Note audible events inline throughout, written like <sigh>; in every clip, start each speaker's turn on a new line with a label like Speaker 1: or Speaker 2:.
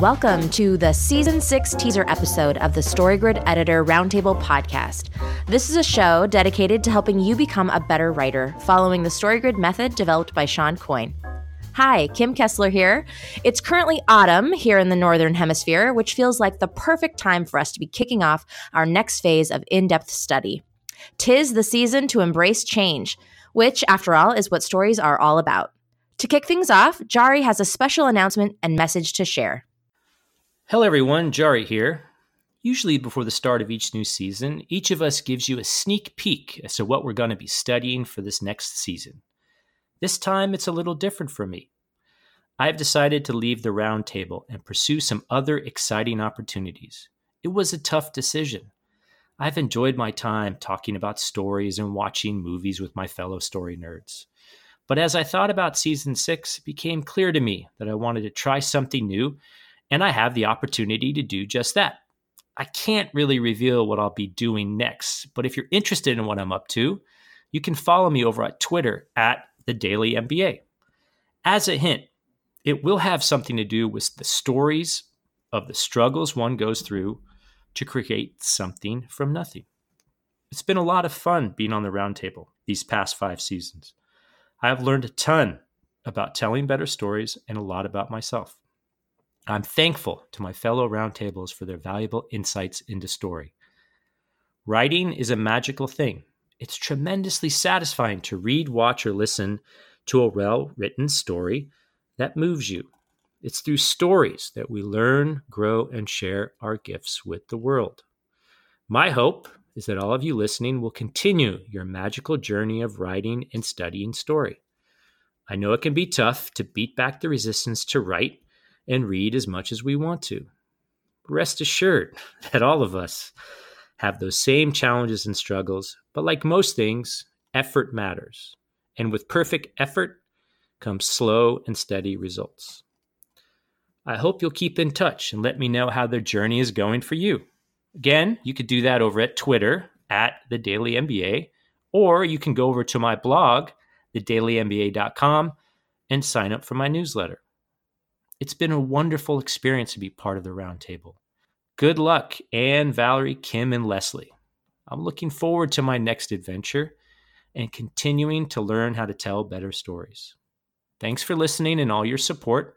Speaker 1: Welcome to the season six teaser episode of the StoryGrid Editor Roundtable podcast. This is a show dedicated to helping you become a better writer following the StoryGrid method developed by Shawn Coyne. Hi, Kim Kessler here. It's currently autumn here in the Northern Hemisphere, which feels like the perfect time for us to be kicking off our next phase of in depth study. Tis the season to embrace change, which, after all, is what stories are all about. To kick things off, Jarie has a special announcement and message to share.
Speaker 2: Hello, everyone. Jarie here. Usually, before the start of each new season, each of us gives you a sneak peek as to what we're going to be studying for this next season. This time, it's a little different for me. I've decided to leave the roundtable and pursue some other exciting opportunities. It was a tough decision. I've enjoyed my time talking about stories and watching movies with my fellow story nerds. But as I thought about season six, it became clear to me that I wanted to try something new and I have the opportunity to do just that. I can't really reveal what I'll be doing next, but if you're interested in what I'm up to, you can follow me over at Twitter at the Daily MBA. As a hint, it will have something to do with the stories of the struggles one goes through to create something from nothing. It's been a lot of fun being on the roundtable these past five seasons. I have learned a ton about telling better stories and a lot about myself. I'm thankful to my fellow roundtables for their valuable insights into story. Writing is a magical thing. It's tremendously satisfying to read, watch, or listen to a well written story that moves you. It's through stories that we learn, grow, and share our gifts with the world. My hope is that all of you listening will continue your magical journey of writing and studying story. I know it can be tough to beat back the resistance to write and read as much as we want to. Rest assured <laughs> that all of us have those same challenges and struggles, but like most things, effort matters. And with perfect effort comes slow and steady results. I hope you'll keep in touch and let me know how the journey is going for you. Again, you could do that over at Twitter at the Daily MBA, or you can go over to my blog, thedailymba.com, and sign up for my newsletter. It's been a wonderful experience to be part of the roundtable. Good luck, Anne, Valerie, Kim, and Leslie. I'm looking forward to my next adventure and continuing to learn how to tell better stories. Thanks for listening and all your support.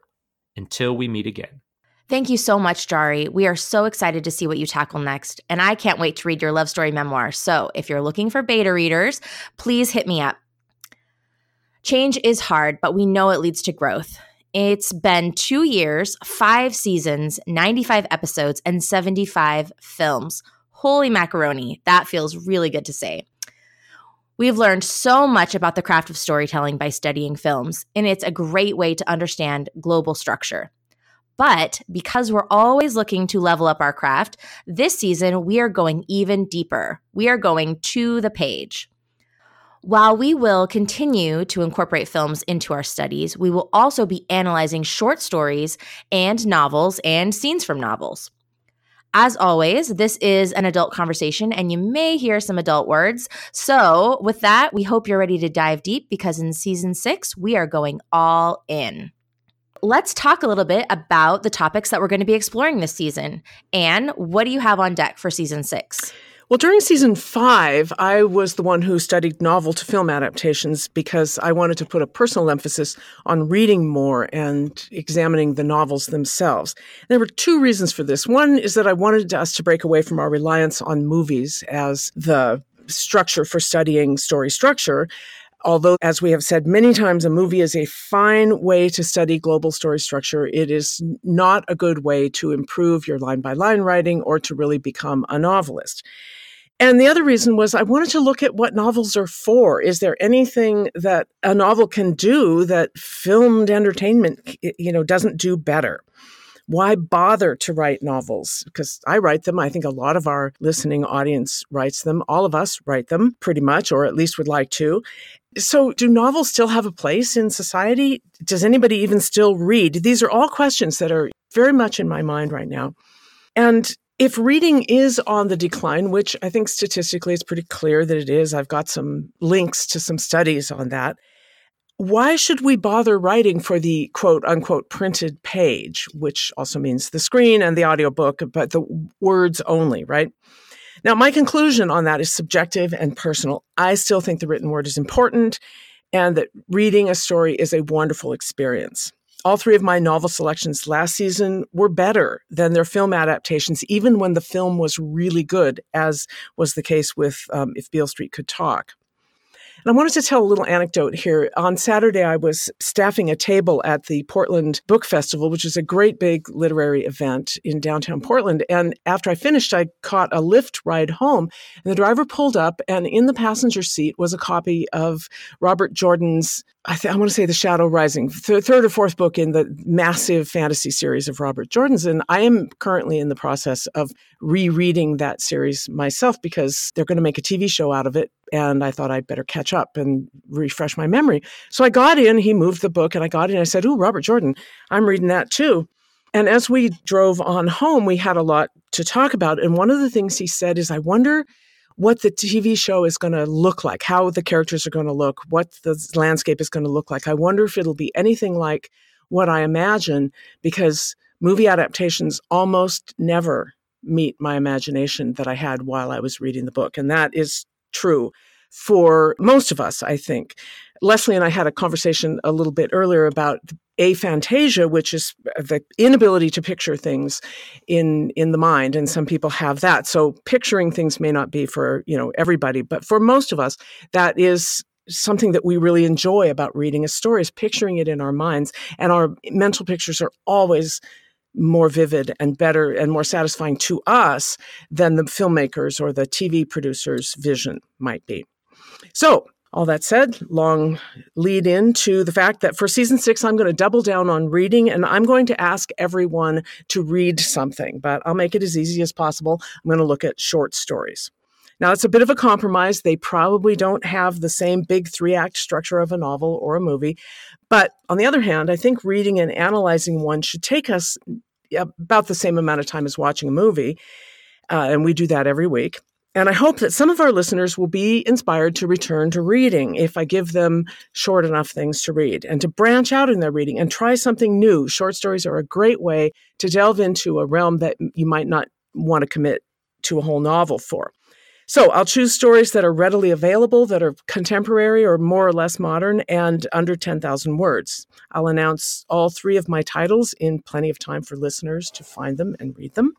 Speaker 2: Until we meet again.
Speaker 1: Thank you so much, Jarie. We are so excited to see what you tackle next, and I can't wait to read your love story memoir. So, if you're looking for beta readers, please hit me up. Change is hard, but we know it leads to growth. It's been two years, five seasons, 95 episodes, and 75 films. Holy macaroni. That feels really good to say. We've learned so much about the craft of storytelling by studying films, and it's a great way to understand global structure. But because we're always looking to level up our craft, this season we are going even deeper. We are going to the page. While we will continue to incorporate films into our studies, we will also be analyzing short stories and novels and scenes from novels. As always, this is an adult conversation and you may hear some adult words. So, with that, we hope you're ready to dive deep because in season six, we are going all in. Let's talk a little bit about the topics that we're going to be exploring this season. And what do you have on deck for season six?
Speaker 3: Well, during season five, I was the one who studied novel to film adaptations because I wanted to put a personal emphasis on reading more and examining the novels themselves. There were two reasons for this. One is that I wanted us to break away from our reliance on movies as the structure for studying story structure. Although, as we have said many times, a movie is a fine way to study global story structure, it is not a good way to improve your line by line writing or to really become a novelist. And the other reason was I wanted to look at what novels are for. Is there anything that a novel can do that filmed entertainment, you know, doesn't do better? Why bother to write novels? Because I write them. I think a lot of our listening audience writes them. All of us write them pretty much, or at least would like to. So, do novels still have a place in society? Does anybody even still read? These are all questions that are very much in my mind right now. And if reading is on the decline, which I think statistically it's pretty clear that it is, I've got some links to some studies on that. why should we bother writing for the quote unquote printed page, which also means the screen and the audiobook, but the words only, right? Now, my conclusion on that is subjective and personal. I still think the written word is important and that reading a story is a wonderful experience. All three of my novel selections last season were better than their film adaptations, even when the film was really good, as was the case with um, If Beale Street Could Talk. And I wanted to tell a little anecdote here. On Saturday, I was staffing a table at the Portland Book Festival, which is a great big literary event in downtown Portland. And after I finished, I caught a Lyft ride home. And the driver pulled up, and in the passenger seat was a copy of Robert Jordan's I, th- I, want to say The Shadow Rising, th- third or fourth book in the massive fantasy series of Robert Jordan's. And I am currently in the process of rereading that series myself because they're going to make a TV show out of it. And I thought I'd better catch up and refresh my memory. So I got in, he moved the book, and I got in. I said, Ooh, Robert Jordan, I'm reading that too. And as we drove on home, we had a lot to talk about. And one of the things he said is, I wonder what the TV show is going to look like, how the characters are going to look, what the landscape is going to look like. I wonder if it'll be anything like what I imagine, because movie adaptations almost never meet my imagination that I had while I was reading the book. And that is true for most of us, I think. Leslie and I had a conversation a little bit earlier about aphantasia, which is the inability to picture things in in the mind, and some people have that. So picturing things may not be for you know everybody, but for most of us, that is something that we really enjoy about reading a story is picturing it in our minds, and our mental pictures are always more vivid and better and more satisfying to us than the filmmakers or the TV producer's vision might be. So, all that said, long lead into the fact that for season six, I'm going to double down on reading and I'm going to ask everyone to read something, but I'll make it as easy as possible. I'm going to look at short stories. Now, it's a bit of a compromise. They probably don't have the same big three act structure of a novel or a movie. But on the other hand, I think reading and analyzing one should take us about the same amount of time as watching a movie. Uh, and we do that every week. And I hope that some of our listeners will be inspired to return to reading if I give them short enough things to read and to branch out in their reading and try something new. Short stories are a great way to delve into a realm that you might not want to commit to a whole novel for. So I'll choose stories that are readily available, that are contemporary or more or less modern, and under 10,000 words. I'll announce all three of my titles in plenty of time for listeners to find them and read them.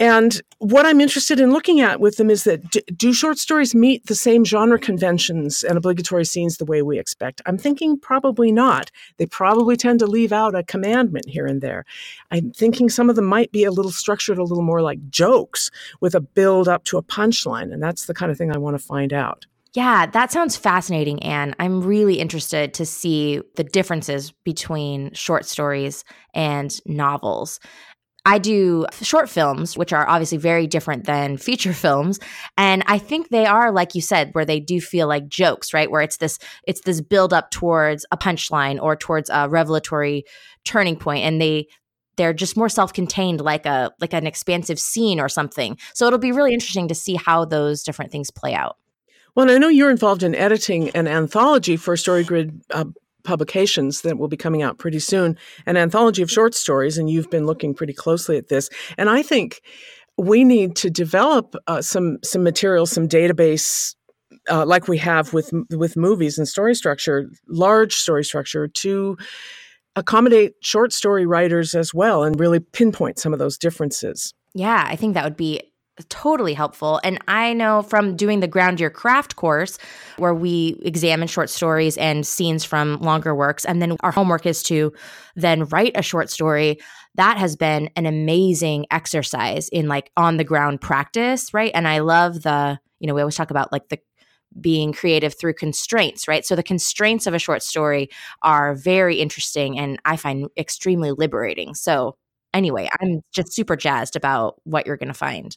Speaker 3: And what I'm interested in looking at with them is that do short stories meet the same genre conventions and obligatory scenes the way we expect? I'm thinking probably not. They probably tend to leave out a commandment here and there. I'm thinking some of them might be a little structured a little more like jokes with a build up to a punchline. And that's the kind of thing I want to find out.
Speaker 1: Yeah, that sounds fascinating, Anne. I'm really interested to see the differences between short stories and novels. I do short films, which are obviously very different than feature <laughs> films. And I think they are, like you said, where they do feel like jokes, right? Where it's this, it's this build up towards a punchline or towards a revelatory turning point, and they they're just more self-contained like a like an expansive scene or something so it'll be really interesting to see how those different things play out
Speaker 3: well, I know you're involved in editing an anthology for StoryGrid uh, publications that will be coming out pretty soon, an anthology of short stories, and you've been looking pretty closely at this. And I think we need to develop uh, some some material, some database. Uh, like we have with with movies and story structure, large story structure, to accommodate short story writers as well, and really pinpoint some of those differences.
Speaker 1: Yeah, I think that would be totally helpful. And I know from doing the Ground Your Craft course, where we examine short stories and scenes from longer works, and then our homework is to then write a short story. That has been an amazing exercise in like on the ground practice, right? And I love the, you know, we always talk about like the being creative through constraints, right? So the constraints of a short story are very interesting and I find extremely liberating. So anyway, I'm just super jazzed about what you're going to find.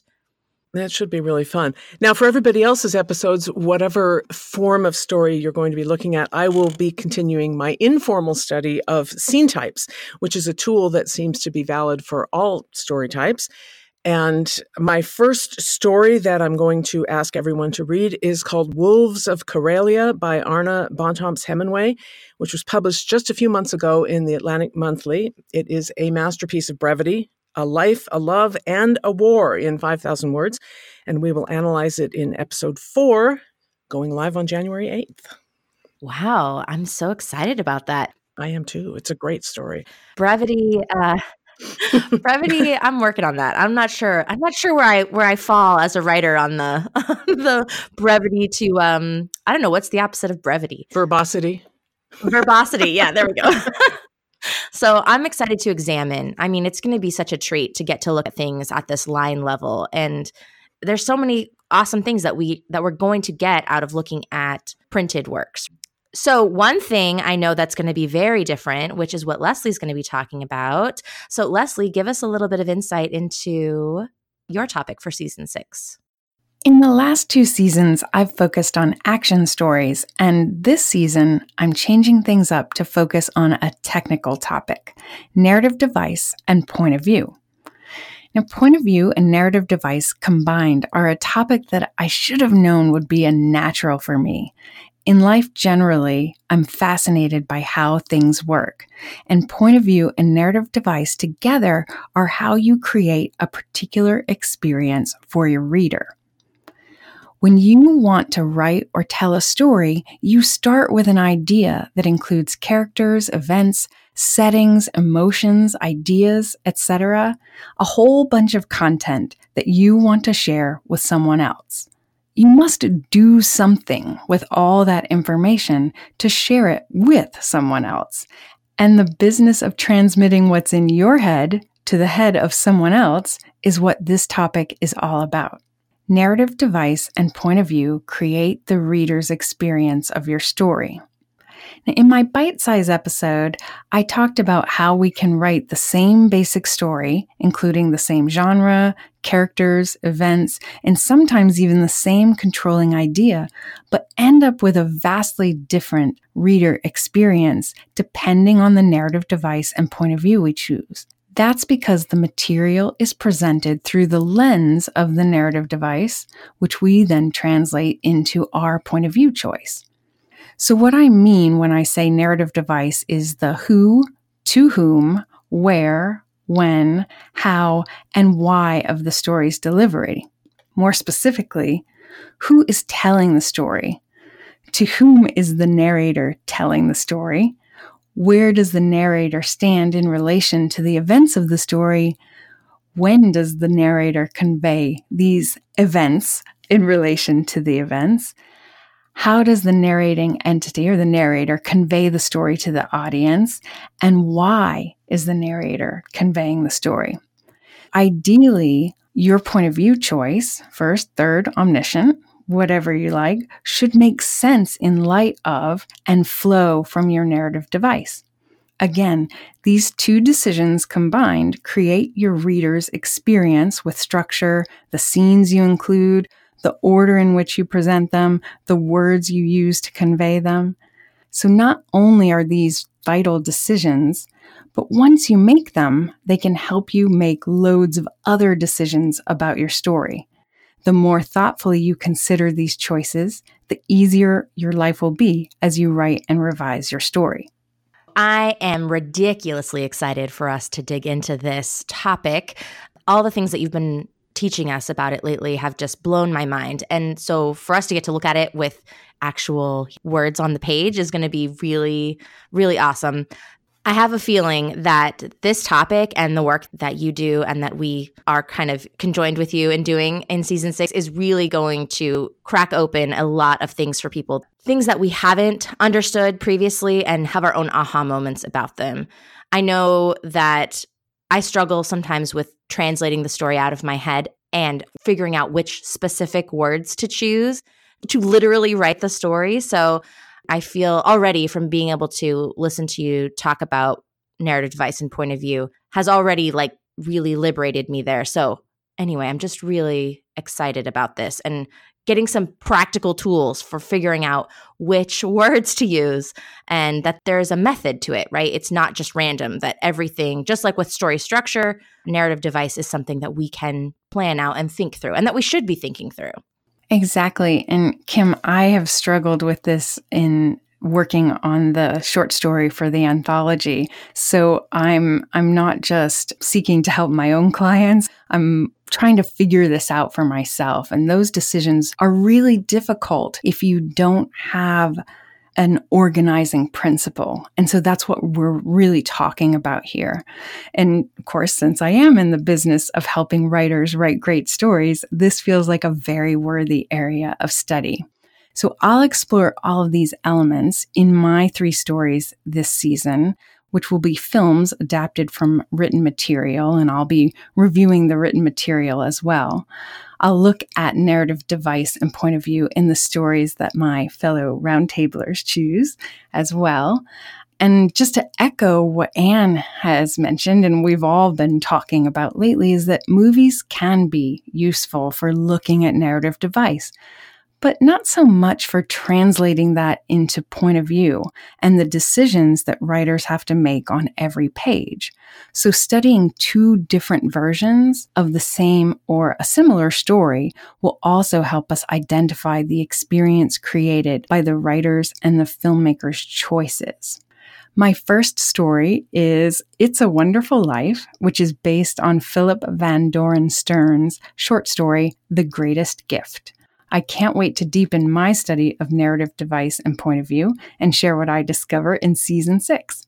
Speaker 3: That should be really fun. Now, for everybody else's episodes, whatever form of story you're going to be looking at, I will be continuing my informal study of scene types, which is a tool that seems to be valid for all story types. And my first story that I'm going to ask everyone to read is called Wolves of Karelia by Arna Bontemps Hemingway, which was published just a few months ago in the Atlantic Monthly. It is a masterpiece of brevity, a life, a love, and a war in 5,000 words. And we will analyze it in episode four, going live on January 8th.
Speaker 1: Wow, I'm so excited about that.
Speaker 3: I am too. It's a great story.
Speaker 1: Brevity, uh, <laughs> brevity i'm working on that i'm not sure i'm not sure where i where i fall as a writer on the <laughs> the brevity to um i don't know what's the opposite of brevity
Speaker 3: verbosity
Speaker 1: verbosity yeah there we go <laughs> so i'm excited to examine i mean it's going to be such a treat to get to look at things at this line level and there's so many awesome things that we that we're going to get out of looking at printed works so, one thing I know that's going to be very different, which is what Leslie's going to be talking about. So, Leslie, give us a little bit of insight into your topic for season six.
Speaker 4: In the last two seasons, I've focused on action stories, and this season, I'm changing things up to focus on a technical topic narrative device and point of view. Now, point of view and narrative device combined are a topic that I should have known would be a natural for me. In life generally, I'm fascinated by how things work, and point of view and narrative device together are how you create a particular experience for your reader. When you want to write or tell a story, you start with an idea that includes characters, events, settings, emotions, ideas, etc., a whole bunch of content that you want to share with someone else you must do something with all that information to share it with someone else. And the business of transmitting what's in your head to the head of someone else is what this topic is all about. Narrative device and point of view create the reader's experience of your story. Now, in my bite size episode, I talked about how we can write the same basic story, including the same genre, characters, events, and sometimes even the same controlling idea, but end up with a vastly different reader experience depending on the narrative device and point of view we choose. That's because the material is presented through the lens of the narrative device, which we then translate into our point of view choice. So, what I mean when I say narrative device is the who, to whom, where, when, how, and why of the story's delivery. More specifically, who is telling the story? To whom is the narrator telling the story? Where does the narrator stand in relation to the events of the story? When does the narrator convey these events in relation to the events? How does the narrating entity or the narrator convey the story to the audience? And why is the narrator conveying the story? Ideally, your point of view choice, first, third, omniscient, whatever you like, should make sense in light of and flow from your narrative device. Again, these two decisions combined create your reader's experience with structure, the scenes you include, the order in which you present them, the words you use to convey them. So not only are these vital decisions, but once you make them, they can help you make loads of other decisions about your story. The more thoughtfully you consider these choices, the easier your life will be as you write and revise your story.
Speaker 1: I am ridiculously excited for us to dig into this topic. All the things that you've been teaching us about it lately have just blown my mind. And so for us to get to look at it with actual words on the page is going to be really, really awesome. I have a feeling that this topic and the work that you do and that we are kind of conjoined with you in doing in season six is really going to crack open a lot of things for people, things that we haven't understood previously and have our own aha moments about them. I know that I struggle sometimes with translating the story out of my head and figuring out which specific words to choose to literally write the story. So I feel already from being able to listen to you talk about narrative device and point of view has already like really liberated me there. So anyway, I'm just really excited about this and getting some practical tools for figuring out which <laughs> words to use and that there's a method to it, right? It's not just random, that everything, just like with story structure, narrative device is something that we can plan out and think through and that we should be thinking through.
Speaker 4: Exactly. And Kim, I have struggled with this in working on the short story for the anthology. So I'm I'm not just seeking to help my own <laughs> clients. I'm trying to figure this out for myself. And those decisions are really difficult if you don't have an organizing principle. And so that's what we're really talking about here. And of course, since I am in the business of helping writers write great stories, this feels like a very worthy area of study. So I'll explore all of these elements in my three stories this season, which will be films adapted from written material, and I'll be reviewing the written material as well. I'll look at narrative device and point of view in the stories that my fellow roundtablers choose as well. And just to echo what Anne has mentioned, and we've all been talking about lately, is that movies can be useful for looking at narrative device but not so much for translating that into point of view and the decisions that writers have to make on every page. So, studying two different versions of the same or a similar story will also help us identify the experience created by the writers and the filmmakers' choices. My first story is It's a Wonderful Life, which is based on Philip Van Doren Stern's short story, The Greatest Gift. I can't wait to deepen my study of narrative device and point of view and share what I discover in season six.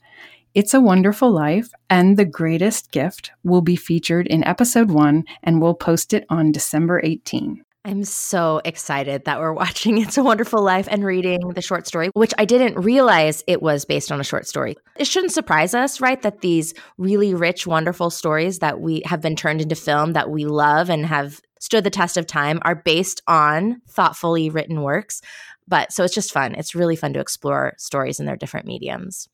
Speaker 4: It's a Wonderful Life and The Greatest Gift will be featured in episode one and we'll post it on December 18.
Speaker 1: I'm so excited that we're <laughs> watching It's a Wonderful Life and reading the short story, which I didn't realize it was based on a short story. It shouldn't surprise us, right? That these really rich, wonderful stories that we have been turned into film that we love and have stood the test of time are based on thoughtfully written works. But so it's just fun. It's really fun to explore stories in their different mediums.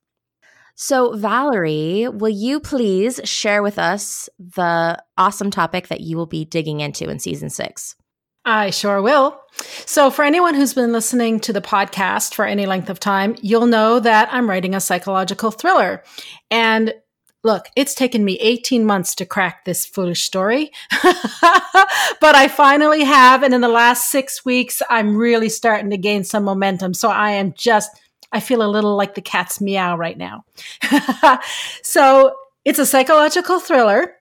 Speaker 1: So, Valerie, will you please share with us the awesome topic that you will be digging into in season six?
Speaker 5: I sure will. So, for anyone who's been listening to the podcast for any length of time, you'll know that I'm writing a psychological thriller. And Look, it's taken me 18 months to crack this foolish story, <laughs> but I finally have. And in the last six weeks, I'm really starting to gain some momentum. So I am just, I feel a little like the cat's meow right now. <laughs> so it's a psychological thriller.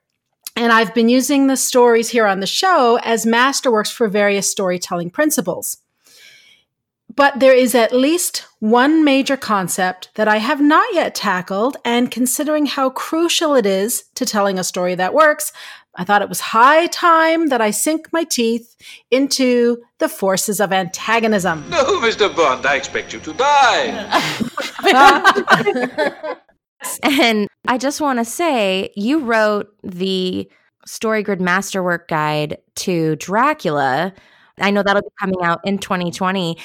Speaker 5: And I've been using the stories here on the show as masterworks for various storytelling principles. But there is at least one major concept that I have not yet tackled, and considering how crucial it is to telling a story that works, I thought it was high time that I sink my teeth into the forces of antagonism. <laughs>
Speaker 6: No, Mr. Bond, I expect you to die. <laughs>
Speaker 1: and I just want to say, you wrote the StoryGrid Masterwork Guide to Dracula. I know that'll be coming out in 2020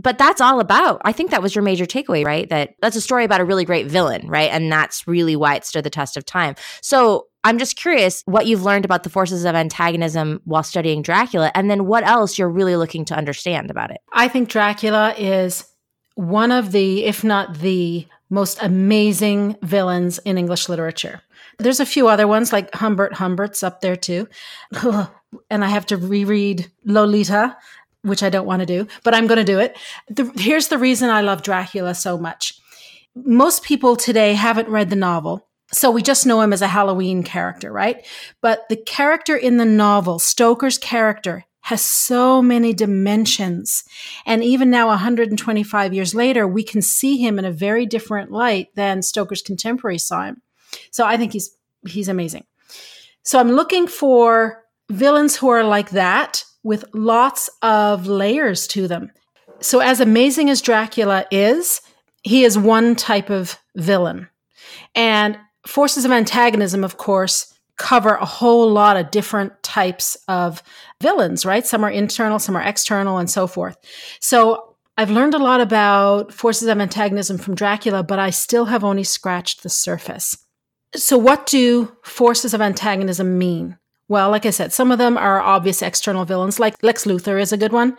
Speaker 1: but that's all about i think that was your major takeaway right? That that's a story about a really great villain right? And that's really why it stood the test of time. So i'm just curious what you've learned about the forces of antagonism while studying dracula and then what else you're really looking to understand about it?
Speaker 5: I think dracula is one of the if not the most amazing villains in english literature. There's a few other ones like humbert humbert's up there too. <laughs> And i have to reread lolita which I don't want to do, but I'm going to do it. The, here's the reason I love Dracula so much. Most people today haven't read the novel. So we just know him as a Halloween character, right? But the character in the novel, Stoker's character, has so many dimensions. And even now, 125 years later, we can see him in a very different light than Stoker's contemporary saw him. So I think he's, he's amazing. So I'm looking for villains who are like that with lots of layers to them. So, as amazing as Dracula is, he is one type of villain. And forces of antagonism, of course, cover a whole lot of different types of villains, right? Some are internal, some are external, and so forth. So, I've learned a lot about forces of antagonism from Dracula, but I still have only scratched the surface. So, what do forces of antagonism mean? Well, like I said, some of them are obvious external villains, like Lex Luthor is a good one.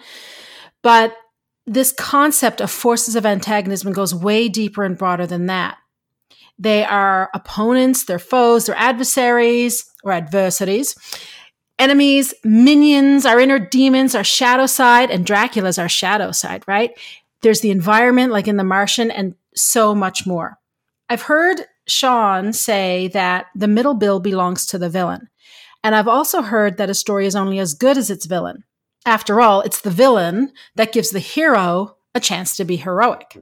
Speaker 5: But this concept of forces of antagonism goes way deeper and broader than that. They are opponents, they're foes, they're adversaries or adversities, enemies, minions, our inner demons, our shadow side, and Dracula's our shadow side, right? There's the environment, like in The Martian, and so much more. I've heard Shawn say that the middle build belongs to the villain. And I've also heard that a story is only as good as its villain. After all, it's the villain that gives the hero a chance to be heroic.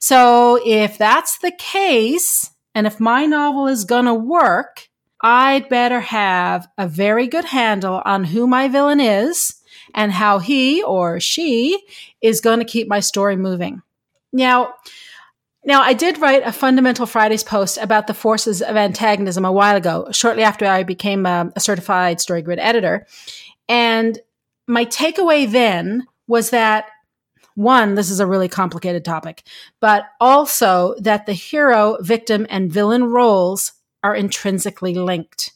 Speaker 5: So if that's the case, and if my novel is going to work, I'd better have a very good handle on who my villain is and how he or she is going to keep my story moving. Now, now, I did write a Fundamental Fridays post about the forces of antagonism a while ago, shortly after I became a, a certified StoryGrid editor. And my takeaway then was that one, this is a really complicated topic, but also that the hero, victim, and villain roles are intrinsically linked.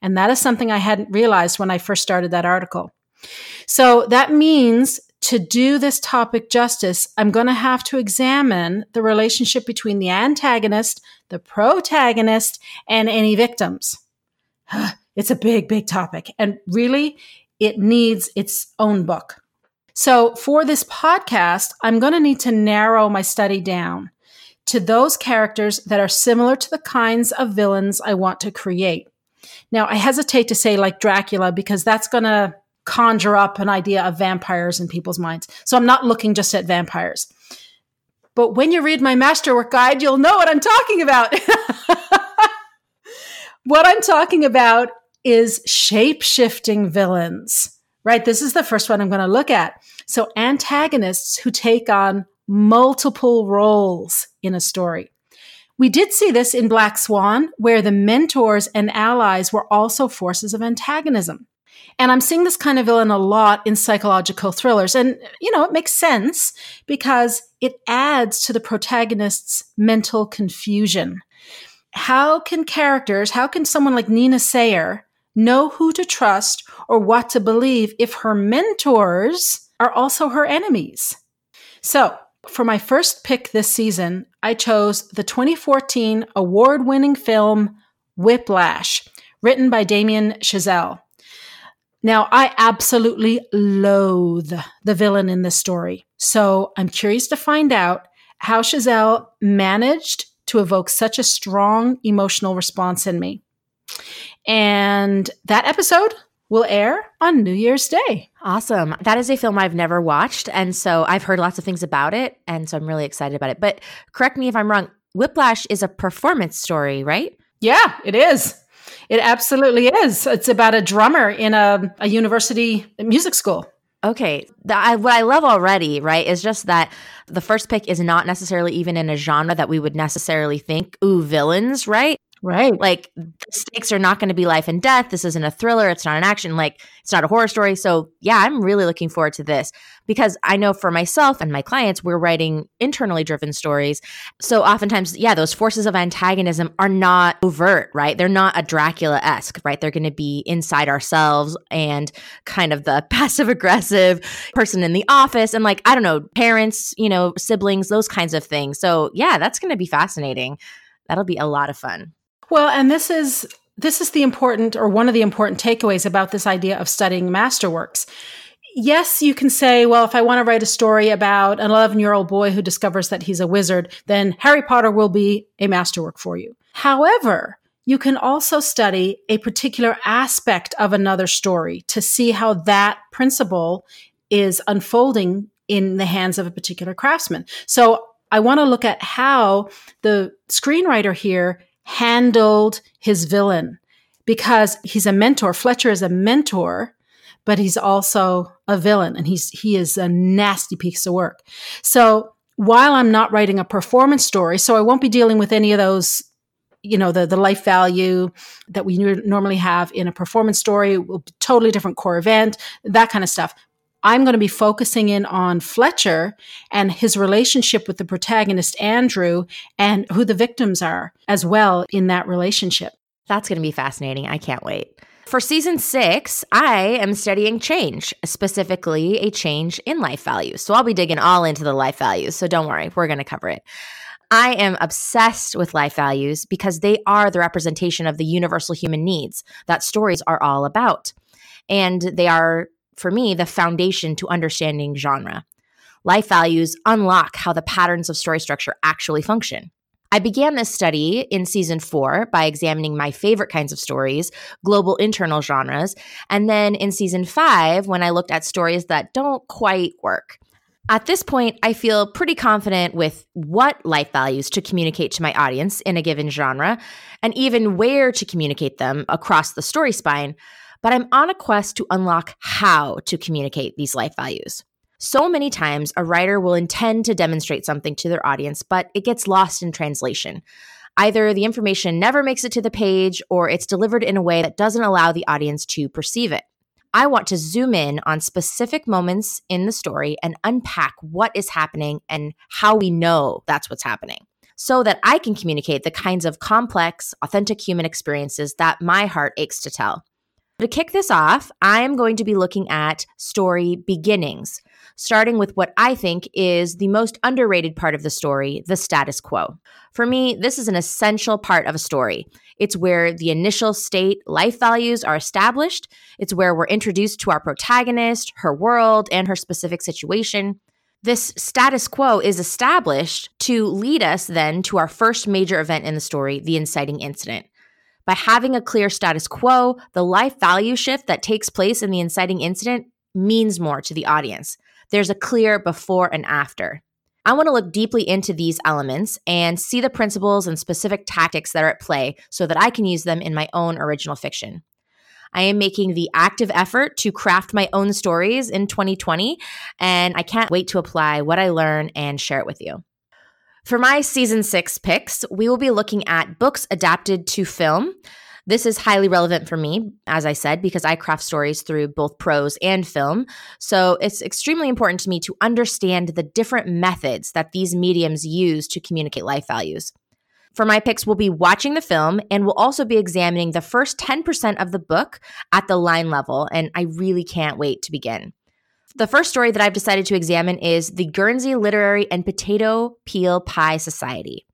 Speaker 5: And that is something I hadn't realized when I first started that article. So that means to do this topic justice, I'm going to have to examine the relationship between the antagonist, the protagonist, and any victims. <sighs> It's a big, big topic. And really, it needs its own book. So for this podcast, I'm going to need to narrow my study down to those characters that are similar to the kinds of villains I want to create. Now, I hesitate to say like Dracula because that's going to conjure up an idea of vampires in people's minds. So I'm not looking just at vampires. But when you read my masterwork guide, you'll know what I'm talking about. <laughs> what I'm talking about is shape shifting villains, right? This is the first one I'm going to look at. So antagonists who take on multiple roles in a story. We did see this in Black Swan, where the mentors and allies were also forces of antagonism. And I'm seeing this kind of villain a lot in psychological thrillers. And, you know, it makes sense because it adds to the protagonist's mental confusion. How can characters, how can someone like Nina Sayer know who to trust or what to believe if her mentors are also her enemies? So, for my first pick this season, I chose the 2014 award winning film Whiplash, written by Damien Chazelle. Now, I absolutely loathe the villain in this story. So I'm curious to find out how Chazelle managed to evoke such a strong emotional response in me. And that episode will air on New Year's Day.
Speaker 1: Awesome. That is a film I've never watched. And so I've heard lots of things about it. And so I'm really excited about it. But correct me if I'm wrong Whiplash is a performance story, right?
Speaker 5: Yeah, it is. It absolutely is. It's about a drummer in a, a university music school.
Speaker 1: Okay. The, I, what I love already, right, is just that the first pick is not necessarily even in a genre that we would necessarily think, ooh, villains, right?
Speaker 5: Right.
Speaker 1: Like the stakes are not going to be life and death. This isn't a thriller. It's not an action. Like it's not a horror story. So yeah, I'm really looking forward to this because I know for myself and my clients, we're writing internally driven stories. So oftentimes, yeah, those forces of antagonism are not overt, right? They're not a Dracula esque, right? They're going to be inside ourselves and kind of the <laughs> passive aggressive person in the office and like, I don't know, parents, you know, siblings, those kinds of things. So yeah, that's going to be fascinating. That'll be a lot of fun.
Speaker 5: Well, and this is this is the important or one of the important takeaways about this idea of studying masterworks. Yes, you can say, well, if I want to write a story about an 11 year old boy who discovers that he's a wizard, then Harry Potter will be a masterwork for you. However, you can also study a particular aspect of another story to see how that principle is unfolding in the hands of a particular craftsman. So I want to look at how the screenwriter here handled his villain because he's a mentor. Fletcher is a mentor, but he's also a villain and he's he is a nasty piece of work. So while I'm not writing a performance story, so I won't be dealing with any of those you know the the life value that we normally have in a performance story will be totally different core event that kind of stuff I'm going to be focusing in on Fletcher and his relationship with the protagonist, Andrew, and who the victims are as well in that relationship.
Speaker 1: That's going to be fascinating. I can't wait. For season six, I am studying change, specifically a change in life values. So I'll be digging all into the life values. So don't worry, we're going to cover it. I am obsessed with life values because they are the representation of the universal human needs that stories are all about. And they are, for me, the foundation to understanding genre. Life values unlock how the patterns of story structure actually function. I began this study in season four by examining my favorite kinds of stories, global internal genres, and then in season five when I looked at stories that don't quite work. At this point, I feel pretty confident with what life values to communicate to my audience in a given genre, and even where to communicate them across the story spine. But I'm on a quest to unlock how to communicate these life values. So many times, a writer will intend to demonstrate something to their audience, but it gets lost in translation. Either the information never makes it to the page, or it's delivered in a way that doesn't allow the audience to perceive it. I want to zoom in on specific moments in the story and unpack what is happening and how we know that's what's happening so that I can communicate the kinds of complex, authentic human experiences that my heart aches to tell. To kick this off, I am going to be looking at story beginnings, starting with what I think is the most underrated part of the story the status quo. For me, this is an essential part of a story. It's where the initial state life values are established, it's where we're introduced to our protagonist, her world, and her specific situation. This status quo is established to lead us then to our first major event in the story, the inciting incident. By having a clear status quo, the life value shift that takes place in the inciting incident means more to the audience. There's a clear before and after. I want to look deeply into these elements and see the principles and specific tactics that are at play so that I can use them in my own original fiction. I am making the active effort to craft my own stories in 2020, and I can't wait to apply what I learn and share it with you. For my season six picks, we will be looking at books adapted to film. This is highly relevant for me, as I said, because I craft stories through both prose and film. So it's extremely important to me to understand the different methods that these mediums use to communicate life values. For my picks, we'll be watching the film and we'll also be examining the first 10% of the book at the line level. And I really can't wait to begin. The first story that I've decided to examine is the Guernsey Literary and Potato Peel Pie Society.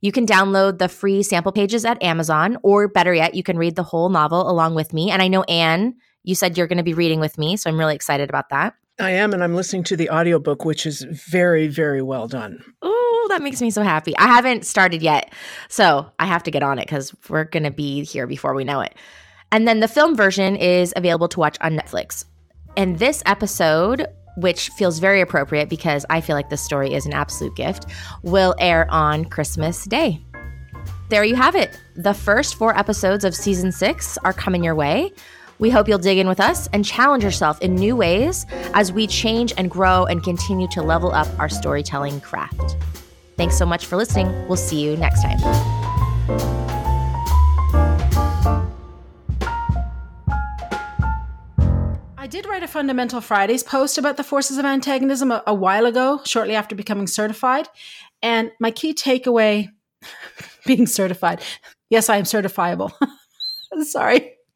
Speaker 1: You can download the free sample pages at Amazon, or better yet, you can read the whole novel along with me. And I know, Anne, you said you're going to be reading with me, so I'm really excited about that.
Speaker 3: I am, and I'm listening to the audiobook, which is very, very well done.
Speaker 1: Oh, that makes me so happy. I haven't started yet, so I have to get on it because we're going to be here before we know it. And then the film version is available to watch on Netflix. And this episode, which feels very appropriate because I feel like this story is an absolute gift, will air on Christmas Day. There you have it. The first four episodes of season six are coming your way. We hope you'll dig in with us and challenge yourself in new ways as we change and grow and continue to level up our storytelling craft. Thanks so much for listening. We'll see you next time.
Speaker 5: I did write a Fundamental Fridays post about the forces of antagonism a, a while ago, shortly after becoming certified. And my key takeaway <laughs> being certified yes, I am certifiable. <laughs> Sorry.